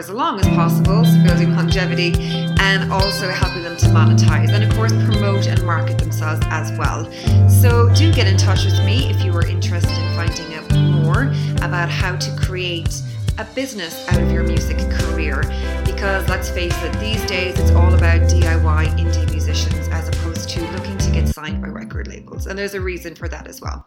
as long as possible, so building longevity, and also helping them to monetize and, of course, promote and market themselves as well. So do get in touch with me if you are interested in finding out more about how to create a business out of your music career because let's face it, these days it's all about DIY indie musicians as opposed to looking signed by record labels. And there's a reason for that as well.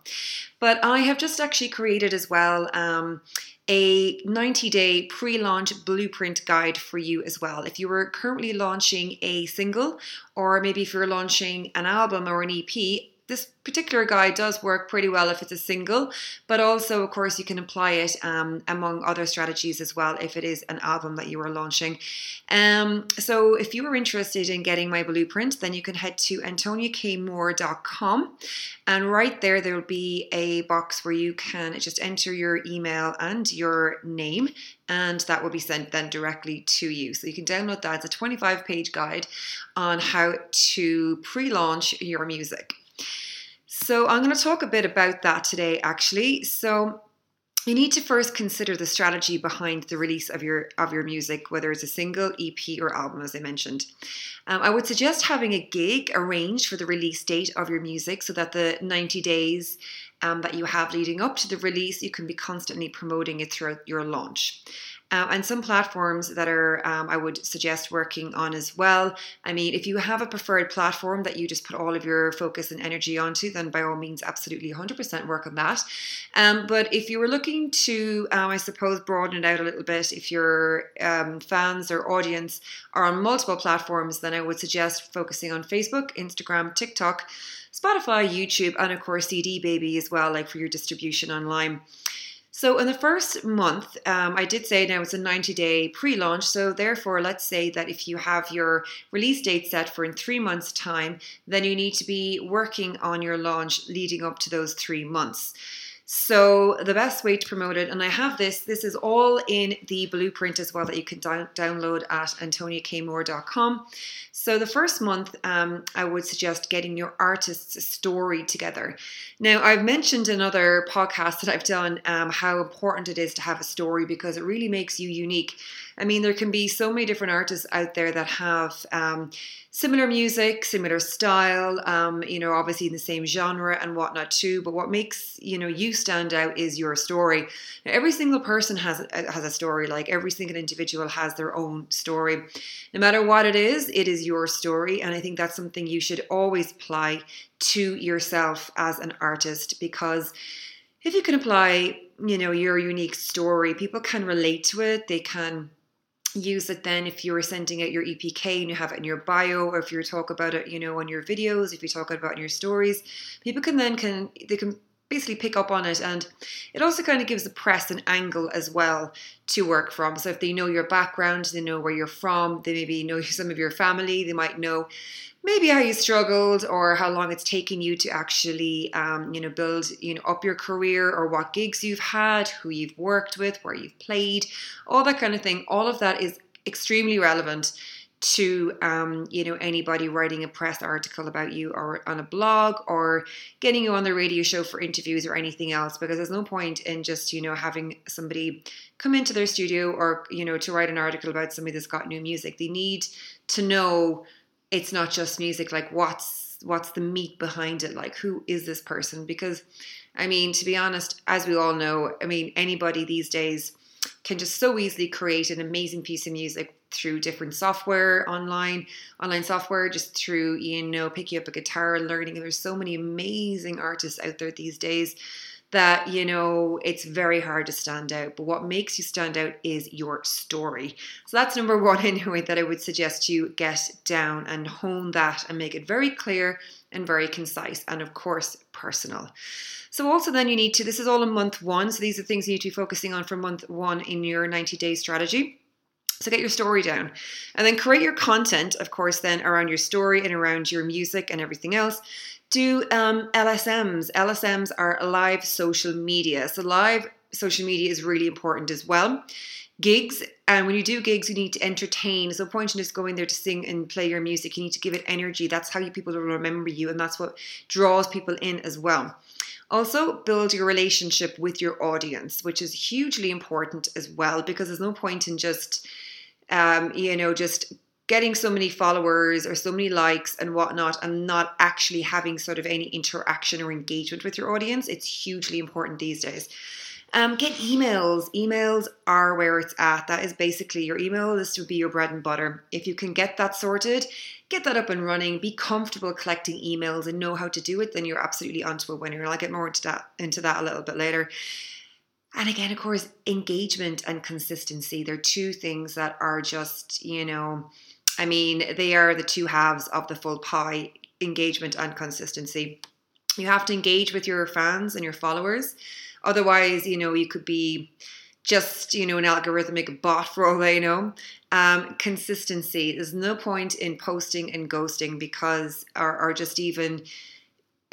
But I have just actually created as well. Um, a 90 day pre launch blueprint guide for you as well. If you were currently launching a single, or maybe if you're launching an album or an EP, this particular guide does work pretty well if it's a single, but also, of course, you can apply it um, among other strategies as well if it is an album that you are launching. Um, so, if you are interested in getting my blueprint, then you can head to antoniakmoore.com, and right there, there will be a box where you can just enter your email and your name, and that will be sent then directly to you. So, you can download that. It's a 25 page guide on how to pre launch your music. So, I'm going to talk a bit about that today, actually. So, you need to first consider the strategy behind the release of your of your music, whether it's a single, EP, or album, as I mentioned. Um, I would suggest having a gig arranged for the release date of your music, so that the 90 days um, that you have leading up to the release, you can be constantly promoting it throughout your launch. Um, and some platforms that are um, I would suggest working on as well. I mean, if you have a preferred platform that you just put all of your focus and energy onto, then by all means, absolutely 100% work on that. Um, but if you were looking to, um, I suppose, broaden it out a little bit, if your um, fans or audience are on multiple platforms, then I would suggest focusing on Facebook, Instagram, TikTok. Spotify, YouTube, and of course CD Baby as well, like for your distribution online. So, in the first month, um, I did say now it's a 90 day pre launch. So, therefore, let's say that if you have your release date set for in three months' time, then you need to be working on your launch leading up to those three months. So the best way to promote it, and I have this, this is all in the blueprint as well that you can down, download at antoniakmoore.com. So the first month, um, I would suggest getting your artist's story together. Now, I've mentioned in other podcasts that I've done um, how important it is to have a story because it really makes you unique. I mean, there can be so many different artists out there that have um, similar music, similar style, um, you know, obviously in the same genre and whatnot too. But what makes you know you stand out is your story. Now, every single person has has a story. Like every single individual has their own story. No matter what it is, it is your story, and I think that's something you should always apply to yourself as an artist because if you can apply, you know, your unique story, people can relate to it. They can use it then if you're sending out your EPK and you have it in your bio, or if you talk about it, you know, on your videos, if you talk about it in your stories, people can then can they can basically pick up on it. And it also kind of gives the press an angle as well to work from. So if they know your background they know where you're from they maybe know some of your family they might know maybe how you struggled or how long it's taken you to actually um, you know build you know up your career or what gigs you've had who you've worked with where you've played all that kind of thing. All of that is extremely relevant to um, you know anybody writing a press article about you or on a blog or getting you on the radio show for interviews or anything else because there's no point in just you know having somebody come into their studio or you know to write an article about somebody that's got new music. They need to know it's not just music like what's what's the meat behind it? Like who is this person? Because i mean to be honest as we all know i mean anybody these days can just so easily create an amazing piece of music through different software online online software just through you know picking up a guitar learning. And there's so many amazing artists out there these days that you know it's very hard to stand out but what makes you stand out is your story. So that's number one anyway that i would suggest you get down and hone that and make it very clear and very concise and of course personal. So also then you need to this is all in month one so these are things you need to be focusing on for month one in your 90 day strategy. So get your story down and then create your content, of course, then around your story and around your music and everything else do um, LSMs. LSMs are live social media. So, live social media is really important as well. gigs and when you do gigs you need to entertain no point in just going there to sing and play your music you need to give it energy that's how you people will remember you and that's what draws people in as well also build your relationship with your audience which is hugely important as well because there's no point in just um, you know just getting so many followers or so many likes and whatnot and not actually having sort of any interaction or engagement with your audience it's hugely important these days um, get emails. Emails are where it's at. That is basically your email list would be your bread and butter. If you can get that sorted, get that up and running, be comfortable collecting emails and know how to do it, then you're absolutely onto a winner. And I'll get more into that into that a little bit later. And again, of course, engagement and consistency. They're two things that are just, you know, I mean, they are the two halves of the full pie engagement and consistency. You have to engage with your fans and your followers. Otherwise, you know, you could be just, you know, an algorithmic bot for all they know. Um, consistency. There's no point in posting and ghosting because, or, or just even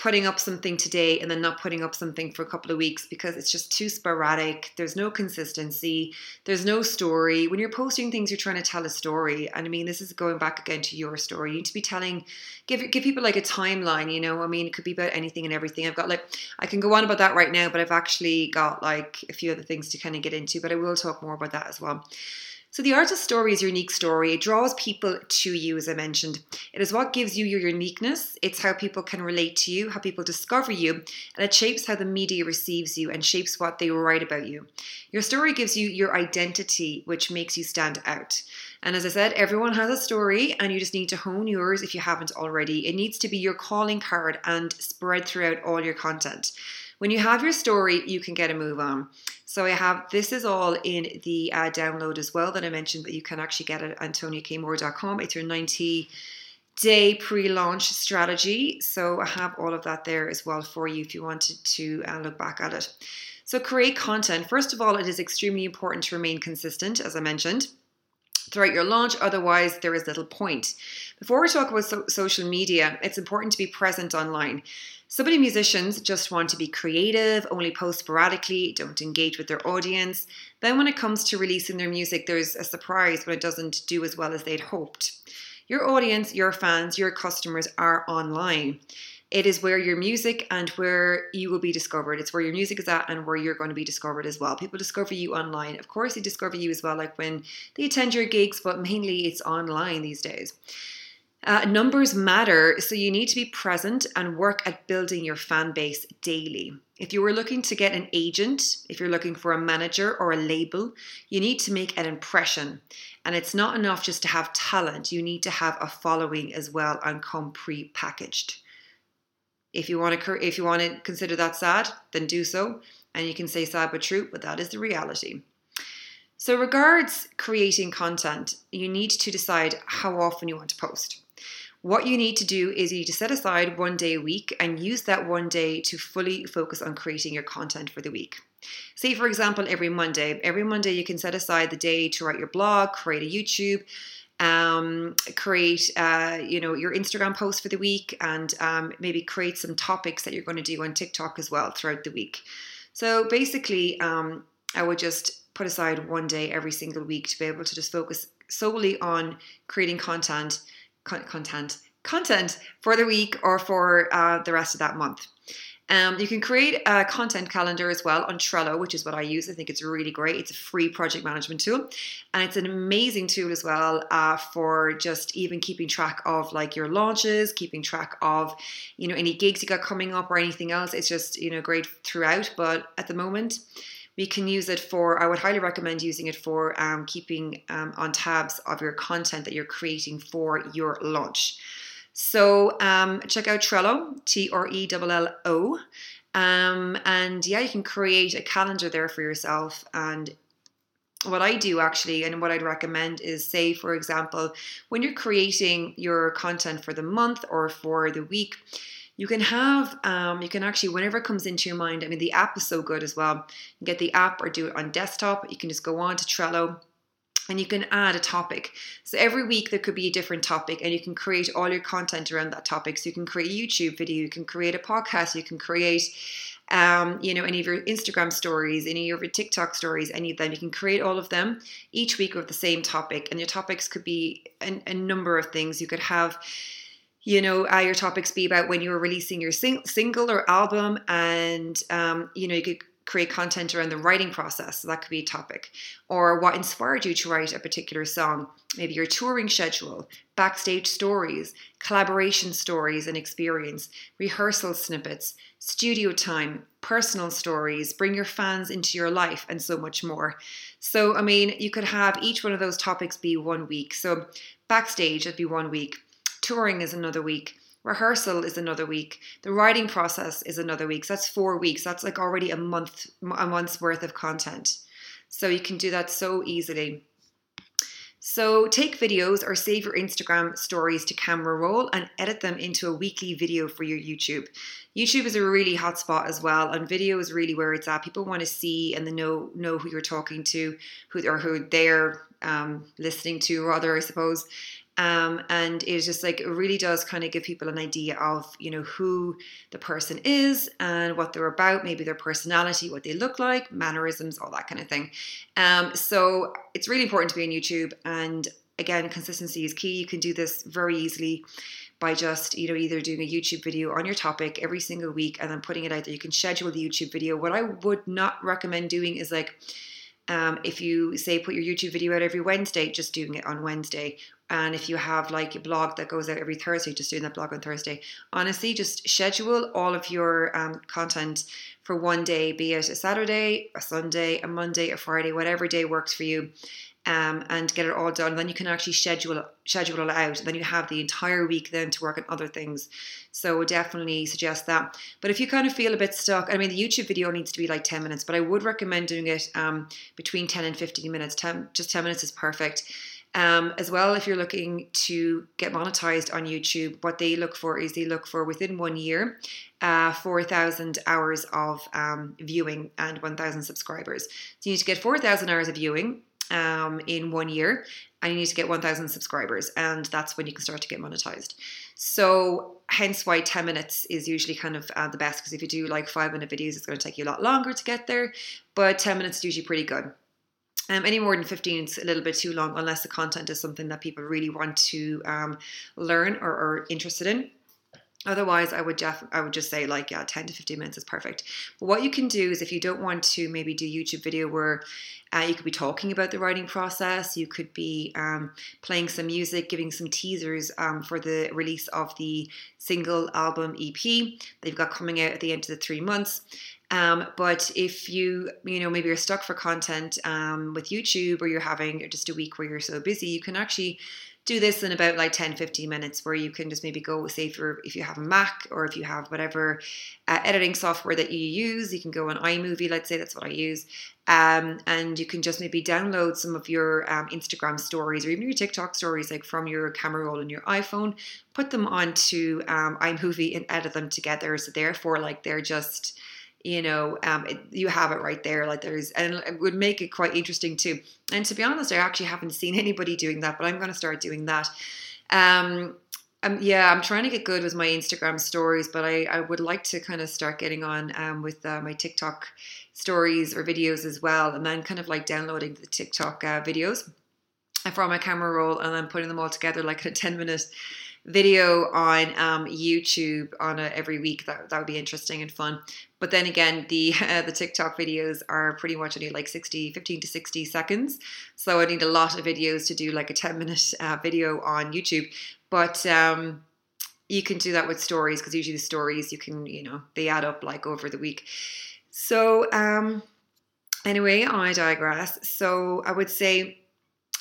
putting up something today and then not putting up something for a couple of weeks because it's just too sporadic. There's no consistency. There's no story. When you're posting things, you're trying to tell a story. And I mean, this is going back again to your story. You need to be telling, give give people like a timeline. You know, I mean, it could be about anything and everything. I've got like, I can go on about that right now, but I've actually got like a few other things to kind of get into. But I will talk more about that as well. So, the artist story is your unique story. It draws people to you, as I mentioned. It is what gives you your uniqueness. It's how people can relate to you, how people discover you, and it shapes how the media receives you and shapes what they write about you. Your story gives you your identity, which makes you stand out. And as I said, everyone has a story, and you just need to hone yours if you haven't already. It needs to be your calling card and spread throughout all your content. When you have your story, you can get a move on. So I have this is all in the uh, download as well that I mentioned, that you can actually get at antoniakmoore.com. It's your 90 day pre-launch strategy. So I have all of that there as well for you if you wanted to uh, look back at it. So create content. First of all, it is extremely important to remain consistent, as I mentioned throughout your launch. Otherwise, there is little point. Before we talk about so- social media, it's important to be present online. So many musicians just want to be creative, only post sporadically, don't engage with their audience. Then, when it comes to releasing their music, there's a surprise when it doesn't do as well as they'd hoped. Your audience, your fans, your customers are online. It is where your music and where you will be discovered. It's where your music is at and where you're going to be discovered as well. People discover you online. Of course, they discover you as well, like when they attend your gigs, but mainly it's online these days. Uh, numbers matter, so you need to be present and work at building your fan base daily. If you were looking to get an agent, if you're looking for a manager or a label, you need to make an impression. And it's not enough just to have talent, you need to have a following as well and come pre packaged. If you want to if you want to consider that sad, then do so and you can say sad but true, but that is the reality. So regards creating content, you need to decide how often you want to post. What you need to do is you need to set aside one day a week and use that one day to fully focus on creating your content for the week. Say, for example, every Monday. Every Monday, you can set aside the day to write your blog, create a YouTube, um, create uh, you know your Instagram post for the week, and um, maybe create some topics that you're going to do on TikTok as well throughout the week. So basically, um, I would just put aside one day every single week to be able to just focus solely on creating content content content for the week or for uh, the rest of that month. Um, you can create a content calendar as well on Trello, which is what I use. I think it's really great. It's a free project management tool, and it's an amazing tool as well uh, for just even keeping track of like your launches, keeping track of you know any gigs you got coming up or anything else. It's just you know great throughout. But at the moment, we can use it for, I would highly recommend using it for um, keeping um, on tabs of your content that you're creating for your launch. So um, check out Trello, T R E L L O. Um, and yeah, you can create a calendar there for yourself. And what I do actually, and what I'd recommend is say, for example, when you're creating your content for the month or for the week, you can have um, you can actually whenever it comes into your mind i mean the app is so good as well you get the app or do it on desktop you can just go on to trello and you can add a topic. So every week there could be a different topic, and you can create all your content around that topic. So you can create a YouTube video, you can create a podcast, you can create um, you know, any of your Instagram stories, any of your TikTok stories, any of them. You can create all of them each week with the same topic, and your topics could be a, a number of things. You could have you know, uh, your topics be about when you were releasing your sing- single or album, and um, you know, you could create content around the writing process. So that could be a topic. Or what inspired you to write a particular song. Maybe your touring schedule, backstage stories, collaboration stories and experience, rehearsal snippets, studio time, personal stories, bring your fans into your life, and so much more. So, I mean, you could have each one of those topics be one week. So, backstage, it'd be one week. Touring is another week rehearsal is another week the writing process is another week so that's four weeks that's like already a month a month's worth of content so you can do that so easily so take videos or save your Instagram stories to camera roll and edit them into a weekly video for your YouTube. YouTube is a really hot spot as well, and video is really where it's at. People want to see and they know know who you're talking to, who or who they're um, listening to, rather, I suppose. Um, and it just like it really does kind of give people an idea of you know who the person is and what they're about maybe their personality what they look like mannerisms all that kind of thing. Um, so it's really important to be on youtube and again consistency is key. You can do this very easily by just you know either doing a youtube video on your topic every single week and then putting it out there. You can schedule the youtube video. What i would not recommend doing is like um, if you say put your YouTube video out every Wednesday, just doing it on Wednesday. And if you have like a blog that goes out every Thursday, just doing that blog on Thursday. Honestly, just schedule all of your um, content for one day, be it a Saturday, a Sunday, a Monday, a Friday, whatever day works for you. Um, and get it all done. Then you can actually schedule schedule it out. Then you have the entire week then to work on other things. So definitely suggest that. But if you kind of feel a bit stuck, I mean, the YouTube video needs to be like ten minutes, but I would recommend doing it um, between ten and fifteen minutes. Ten, just ten minutes is perfect. Um, as well, if you're looking to get monetized on YouTube, what they look for is they look for within one year uh, 4,000 hours of um, viewing and 1,000 subscribers. So you need to get 4,000 hours of viewing um, in one year and you need to get 1000 subscribers and that's when you can start to get monetized so hence why 10 minutes is usually kind of uh, the best because if you do like five minute videos it's going to take you a lot longer to get there but 10 minutes is usually pretty good um, any more than 15 is a little bit too long unless the content is something that people really want to um, learn or are interested in Otherwise, I would def- I would just say like yeah, 10 to 15 minutes is perfect. But what you can do is if you don't want to maybe do YouTube video where uh, you could be talking about the writing process, you could be um, playing some music, giving some teasers um, for the release of the single album EP that you've got coming out at the end of the three months. Um, but if you, you know, maybe you're stuck for content um, with YouTube or you're having just a week where you're so busy, you can actually do this in about like 10 15 minutes where you can just maybe go say if you're if you have a mac or if you have whatever uh, editing software that you use you can go on imovie let's say that's what i use um, and you can just maybe download some of your um, instagram stories or even your tiktok stories like from your camera roll on your iphone put them onto um, imovie and edit them together. So therefore like they're just you know, um, it, you have it right there. Like there's, and it would make it quite interesting too. And to be honest, I actually haven't seen anybody doing that, but I'm going to start doing that. Um, um, yeah, I'm trying to get good with my Instagram stories, but I, I would like to kind of start getting on um, with uh, my TikTok stories or videos as well, and then kind of like downloading the TikTok uh, videos from my camera roll and then putting them all together like in a 10 minute video on um, YouTube on a, every week. That, that would be interesting and fun. But then again, the uh, the TikTok videos are pretty much only like 60, 15 to 60 seconds. So I need a lot of videos to do like a 10 minute uh, video on YouTube. But um, you can do that with stories because usually the stories you can, you know, they add up like over the week. So um, anyway, I digress. So I would say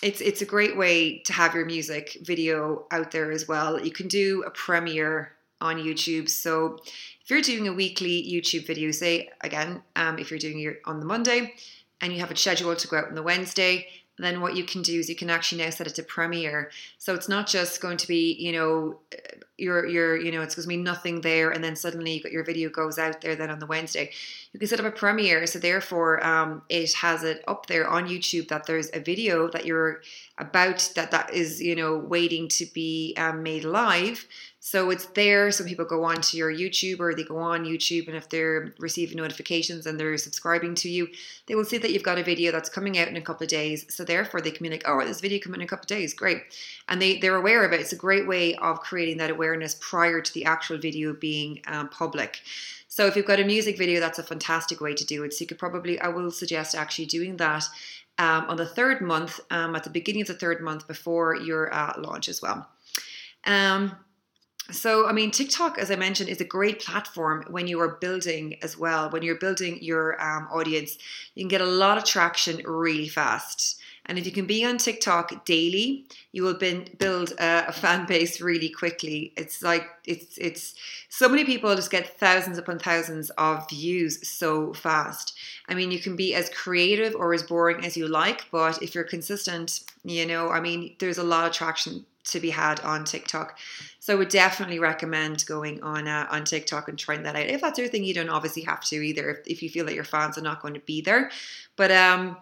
it's it's a great way to have your music video out there as well. You can do a premiere on YouTube. So if you're doing a weekly YouTube video, say again, um, if you're doing it on the Monday and you have it scheduled to go out on the Wednesday, then what you can do is you can actually now set it to premiere. So it's not just going to be, you know, you're you're you know it's going to be nothing there and then suddenly you got your video goes out there then on the wednesday you can set up a premiere so therefore um, it has it up there on youtube that there's a video that you're about that that is you know waiting to be um, made live so it's there. Some people go on to your YouTube or they go on YouTube, and if they're receiving notifications and they're subscribing to you, they will see that you've got a video that's coming out in a couple of days. So therefore, they can be like, "Oh, this video coming in a couple of days, great," and they they're aware of it. It's a great way of creating that awareness prior to the actual video being um, public. So if you've got a music video, that's a fantastic way to do it. So you could probably, I will suggest actually doing that um, on the third month, um, at the beginning of the third month before your uh, launch as well. Um, so, I mean, TikTok, as I mentioned, is a great platform when you are building as well. When you're building your um, audience, you can get a lot of traction really fast. And if you can be on TikTok daily, you will build a, a, fan base really quickly. It's like it's it's so many people just get thousands upon thousands of views so fast. I mean, you can be as creative or as boring as you like, but if you're consistent, you know, I mean, there's a lot of traction to be had on TikTok. So I would definitely recommend going on uh, on TikTok and trying that out. If that's your thing, you don't obviously have to either. If, if you feel that your fans are not going to be there, but um,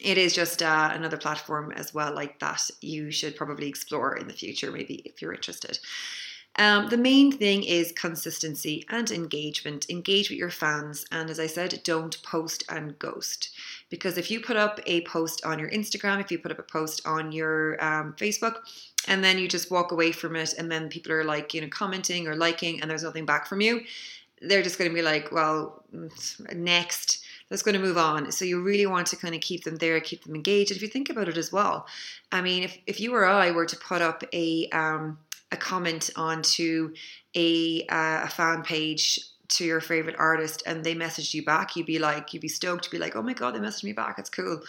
it is just uh, another platform as well like that you should probably explore in the future, maybe if you're interested. Um, the main thing is consistency and engagement. Engage with your fans, and as I said, don't post and ghost. Because if you put up a post on your Instagram, if you put up a post on your um, Facebook, and then you just walk away from it, and then people are like, you know, commenting or liking, and there's nothing back from you, they're just going to be like, well, mm, next. That's going to move on. So you really want to kind of keep them there, keep them engaged. And if you think about it as well, I mean, if, if you or I were to put up a um, a comment onto a, uh, a fan page to your favorite artist and they messaged you back, you'd be like, you'd be stoked to be like, oh my God, they messaged me back. It's cool.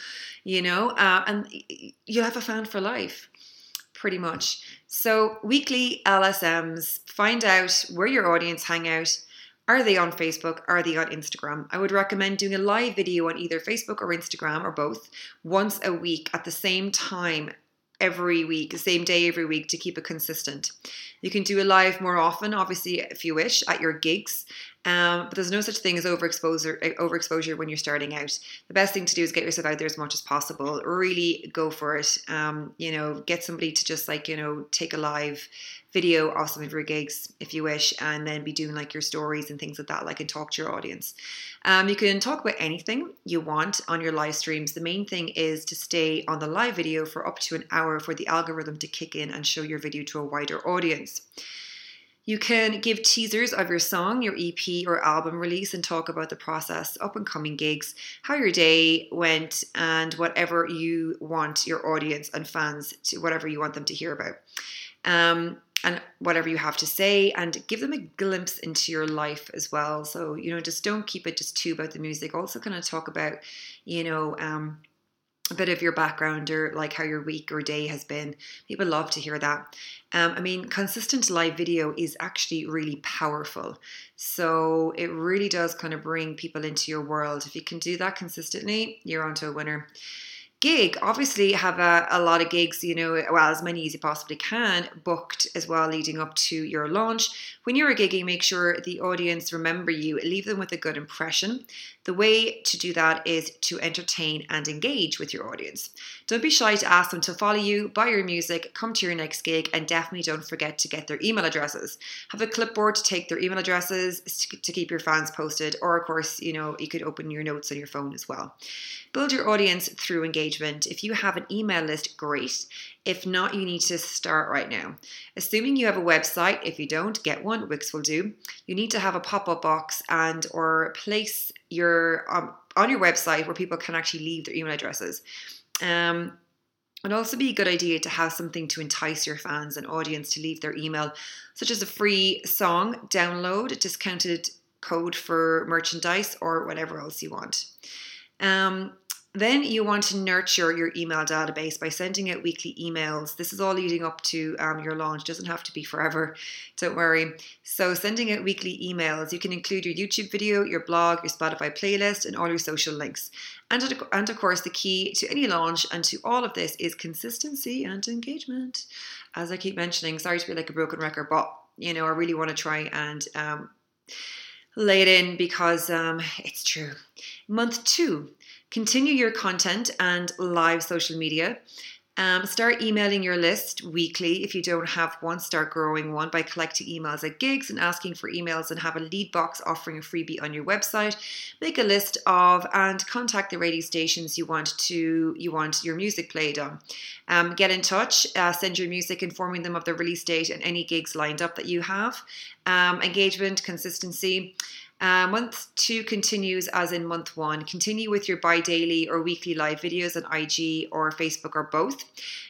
You know, uh, and you'll have a fan for life pretty much. So, weekly LSMs, find out where your audience hang out. Are they on Facebook? Are they on Instagram? I would recommend doing a live video on either Facebook or Instagram or both once a week at the same time every week, the same day every week to keep it consistent. You can do a live more often, obviously, if you wish, at your gigs. Um, but there's no such thing as overexposure eh, overexposure when you're starting out. The best thing to do is get yourself out there as much as possible. Really go for it. Um, you know, get somebody to just like, you know, take a live video of some of your gigs if you wish, and then be doing like your stories and things like that, like and talk to your audience. Um, you can talk about anything you want on your live streams. The main thing is to stay on the live video for up to an hour for the algorithm to kick in and show your video to a wider audience. You can give teasers of your song, your EP, or album release and talk about the process, up and coming gigs, how your day went, and whatever you want your audience and fans to, whatever you want them to hear about. Um, and whatever you have to say and give them a glimpse into your life as well so you know just don't keep it just too about the music also kind of talk about you know um, a bit of your background or like how your week or day has been. People love to hear that. Um, i mean consistent live video is actually really powerful. So it really does kind of bring people into your world. If you can do that consistently you're onto a winner. Gig, obviously have a, a lot of gigs, you know, well, as many as you possibly can, booked as well leading up to your launch. When you're gigging, make sure the audience remember you, leave them with a good impression. The way to do that is to entertain and engage with your audience. Don't be shy to ask them to follow you, buy your music, come to your next gig, and definitely don't forget to get their email addresses. Have a clipboard to take their email addresses to keep your fans posted, or of course, you know, you could open your notes on your phone as well. Build your audience through engagement. If you have an email list, great. If not, you need to start right now. Assuming you have a website, if you don't, get one, Wix will do. You need to have a pop-up box and or place your um, on your website where people can actually leave their email addresses. Um, It'd also be a good idea to have something to entice your fans and audience to leave their email, such as a free song download, discounted code for merchandise, or whatever else you want. Um, then you want to nurture your email database by sending out weekly emails. This is all leading up to um, your launch. It doesn't have to be forever. Don't worry. So sending out weekly emails. You can include your YouTube video, your blog, your Spotify playlist, and all your social links. And and of course, the key to any launch and to all of this is consistency and engagement. As I keep mentioning, sorry to be like a broken record, but you know I really want to try and. Um, lay it in because um, it's true. Month two, Continue your content and live social media. Um, start emailing your list weekly. If you don't have one, start growing one by collecting emails at gigs and asking for emails and have a lead box offering a freebie on your website. Make a list of and contact the radio stations you want to you want your music played on. Um, get in touch, uh, send your music informing them of the release date and any gigs lined up that you have. Um, engagement, consistency. Uh, month two continues as in month one. Continue with your bi daily or weekly live videos on IG or Facebook or both.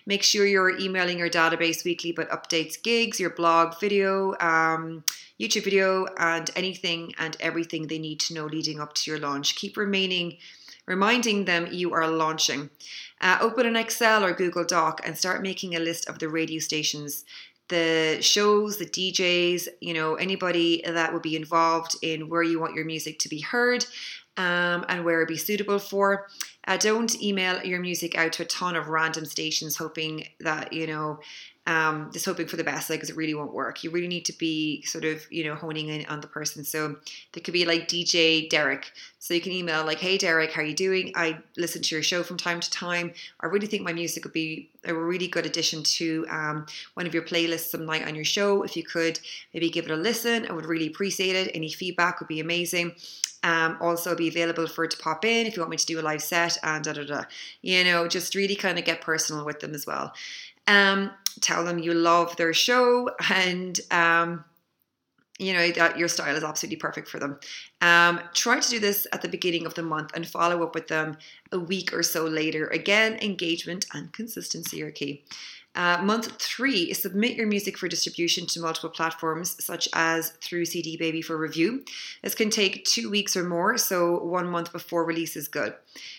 Make sure you're emailing your database weekly, but updates gigs, your blog, video, um, YouTube video, and anything and everything they need to know leading up to your launch. Keep remaining reminding them you are launching. Uh, open an Excel or Google Doc and start making a list of the radio stations the shows, the DJs, you know, anybody that would be involved in where you want your music to be heard um, and where it'd be suitable for. Uh, don't email your music out to a ton of random stations hoping that, you know, um, just hoping for the best, like, because it really won't work. You really need to be sort of, you know, honing in on the person. So there could be like DJ Derek. So you can email like, "Hey Derek, how are you doing? I listen to your show from time to time. I really think my music would be a really good addition to um, one of your playlists some night on your show. If you could maybe give it a listen, I would really appreciate it. Any feedback would be amazing." Um, also be available for it to pop in if you want me to do a live set and da da da. You know, just really kind of get personal with them as well. Um, tell them you love their show and um, you know that your style is absolutely perfect for them. Um, try to do this at the beginning of the month and follow up with them a week or so later. Again, engagement and consistency are key. Uh, month three, submit your music for distribution to multiple platforms, such as through CD Baby for review. This can take two weeks or more, so one month before release is good.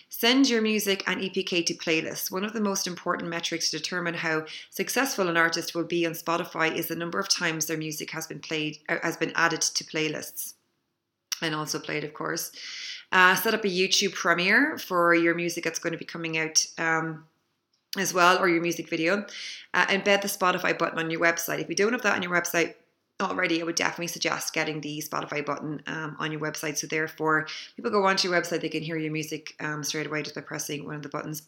Send your music and EPK to playlists. One of the most important metrics to determine how successful an artist will be on Spotify is the number of times their music has been played, uh, has been added to playlists, and also played, of course. Uh, set up a YouTube premiere for your music that's going to be coming out. Um, as well, or your music video. Uh, embed the Spotify button on your website. If you don't have that on your website, already, I would definitely suggest getting the Spotify button um, on your website. So therefore, people go onto your website, they can hear your music um, straight away just by pressing one of the buttons.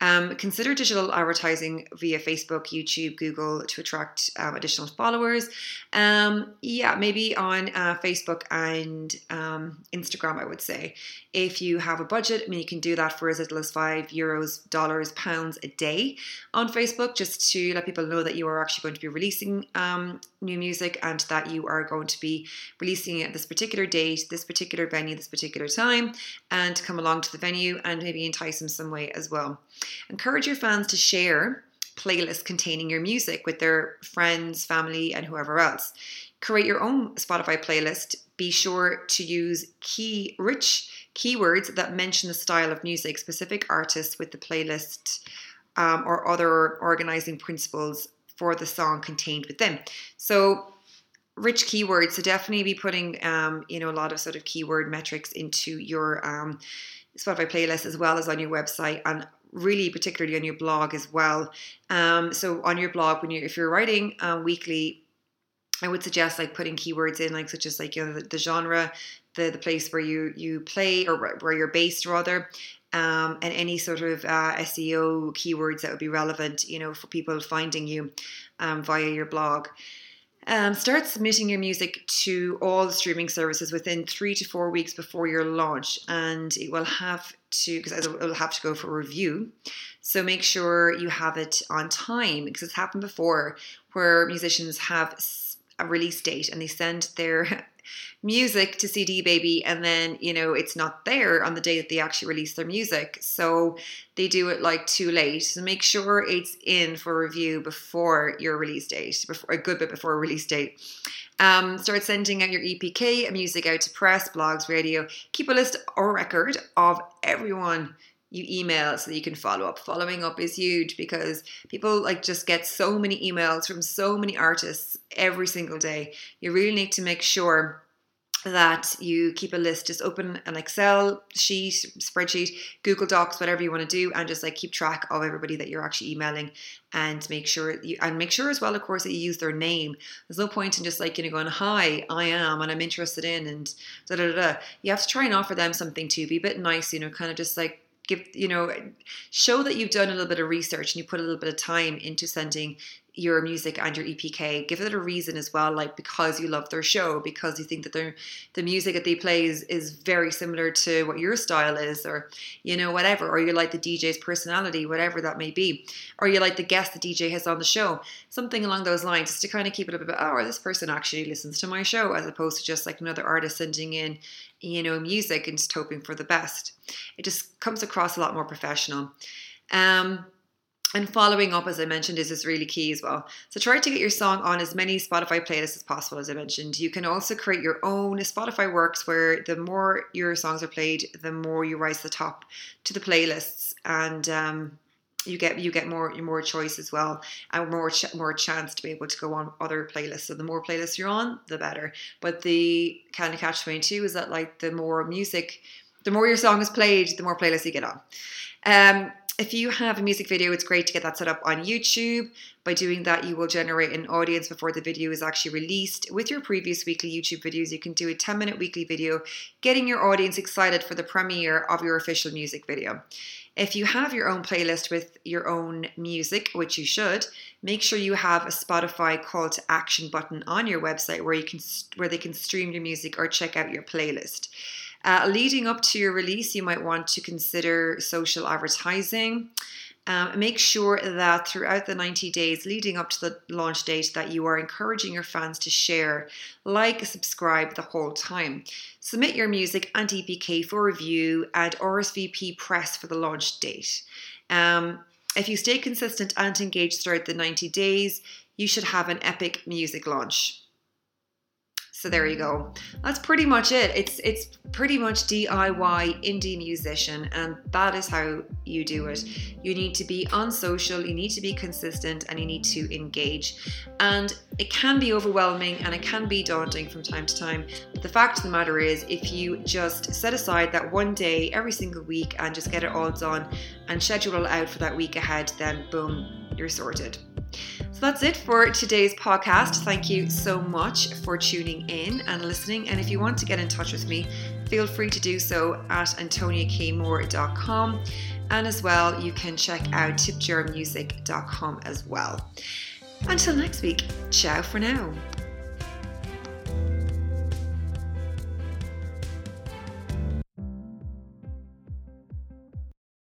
Um, consider digital advertising via Facebook, YouTube, Google to attract um, additional followers. Um, yeah, maybe on uh, Facebook and um, Instagram, I would say. If you have a budget, I mean, you can do that for as little as five euros, dollars, pounds a day on Facebook, just to let people know that you are actually going to be releasing um, new music and that you are going to be releasing at this particular date, this particular venue, this particular time, and to come along to the venue and maybe entice them some way as well. Encourage your fans to share playlists containing your music with their friends, family, and whoever else. Create your own Spotify playlist. Be sure to use key rich keywords that mention the style of music, specific artists with the playlist, um, or other organizing principles for the song contained within. So rich keywords. So definitely be putting um, you know a lot of sort of keyword metrics into your um, Spotify playlist as well as on your website and really particularly on your blog as well. Um, so on your blog, when you if you're writing uh, weekly, I would suggest like putting keywords in like such as like you know the, the genre, the the place where you you play or where you're based rather. Um, and any sort of uh, SEO keywords that would be relevant, you know, for people finding you um, via your blog. Um, start submitting your music to all the streaming services within three to four weeks before your launch, and it will have to because it will have to go for review. So make sure you have it on time because it's happened before where musicians have a release date and they send their music to CD Baby, and then you know it's not there on the day that they actually release their music. So they do it like too late. So make sure it's in for review before your release date, before a good bit before release date. Um, start sending out your EPK music out to press, blogs, radio. Keep a list or record of everyone you email so that you can follow up. Following up is huge because people like just get so many emails from so many artists every single day. You really need to make sure that you keep a list just open an excel sheet spreadsheet google docs whatever you want to do and just like keep track of everybody that you're actually emailing and make sure you and make sure as well of course that you use their name there's no point in just like you know going hi i am and i'm interested in and da da da you have to try and offer them something to be a bit nice you know kind of just like give you know show that you've done a little bit of research and you put a little bit of time into sending your music and your EPK. Give it a reason as well, like because you love their show, because you think that their the music that they play is, is very similar to what your style is, or you know, whatever, or you like the DJ's personality, whatever that may be, or you like the guest the DJ has on the show, something along those lines, just to kind of keep it a bit, oh, this person actually listens to my show, as opposed to just like another artist sending in, you know, music and just hoping for the best. It just comes across a lot more professional. Um, and following up, as I mentioned, is is really key as well. So try to get your song on as many Spotify playlists as possible, as I mentioned. You can also create your own Spotify works where the more your songs are played, the more you rise to the top to the playlists, and um, you get you get more more choice as well, and more ch- more chance to be able to go on other playlists. So the more playlists you're on, the better. But the kind of catch twenty two is that like the more music, the more your song is played, the more playlists you get on. Um, if you have a music video, it's great to get that set up on YouTube. By doing that, you will generate an audience before the video is actually released. With your previous weekly YouTube videos, you can do a 10 minute weekly video, getting your audience excited for the premiere of your official music video. If you have your own playlist with your own music, which you should, make sure you have a Spotify call to action button on your website where you can where they can stream your music or check out your playlist. Uh, leading up to your release, you might want to consider social advertising. Um, make sure that throughout the 90 days leading up to the launch date that you are encouraging your fans to share, like, subscribe the whole time. Submit your music and EPK for review and RSVP press for the launch date. Um, if you stay consistent and engaged throughout the 90 days, you should have an epic music launch. So there you go. That's pretty much it. It's it's pretty much DIY indie musician and that is how you do it. You need to be on social, you need to be consistent and you need to engage. And it can be overwhelming and it can be daunting from time to time. But the fact of the matter is if you just set aside that one day every single week and just get it all done and schedule it out for that week ahead, then boom, you're sorted. So that's it for today's podcast. Thank you so much for tuning in and listening. And if you want to get in touch with me, feel free to do so at antoniakmoore.com. And as well, you can check out tipjarmusic.com as well. Until next week, ciao for now.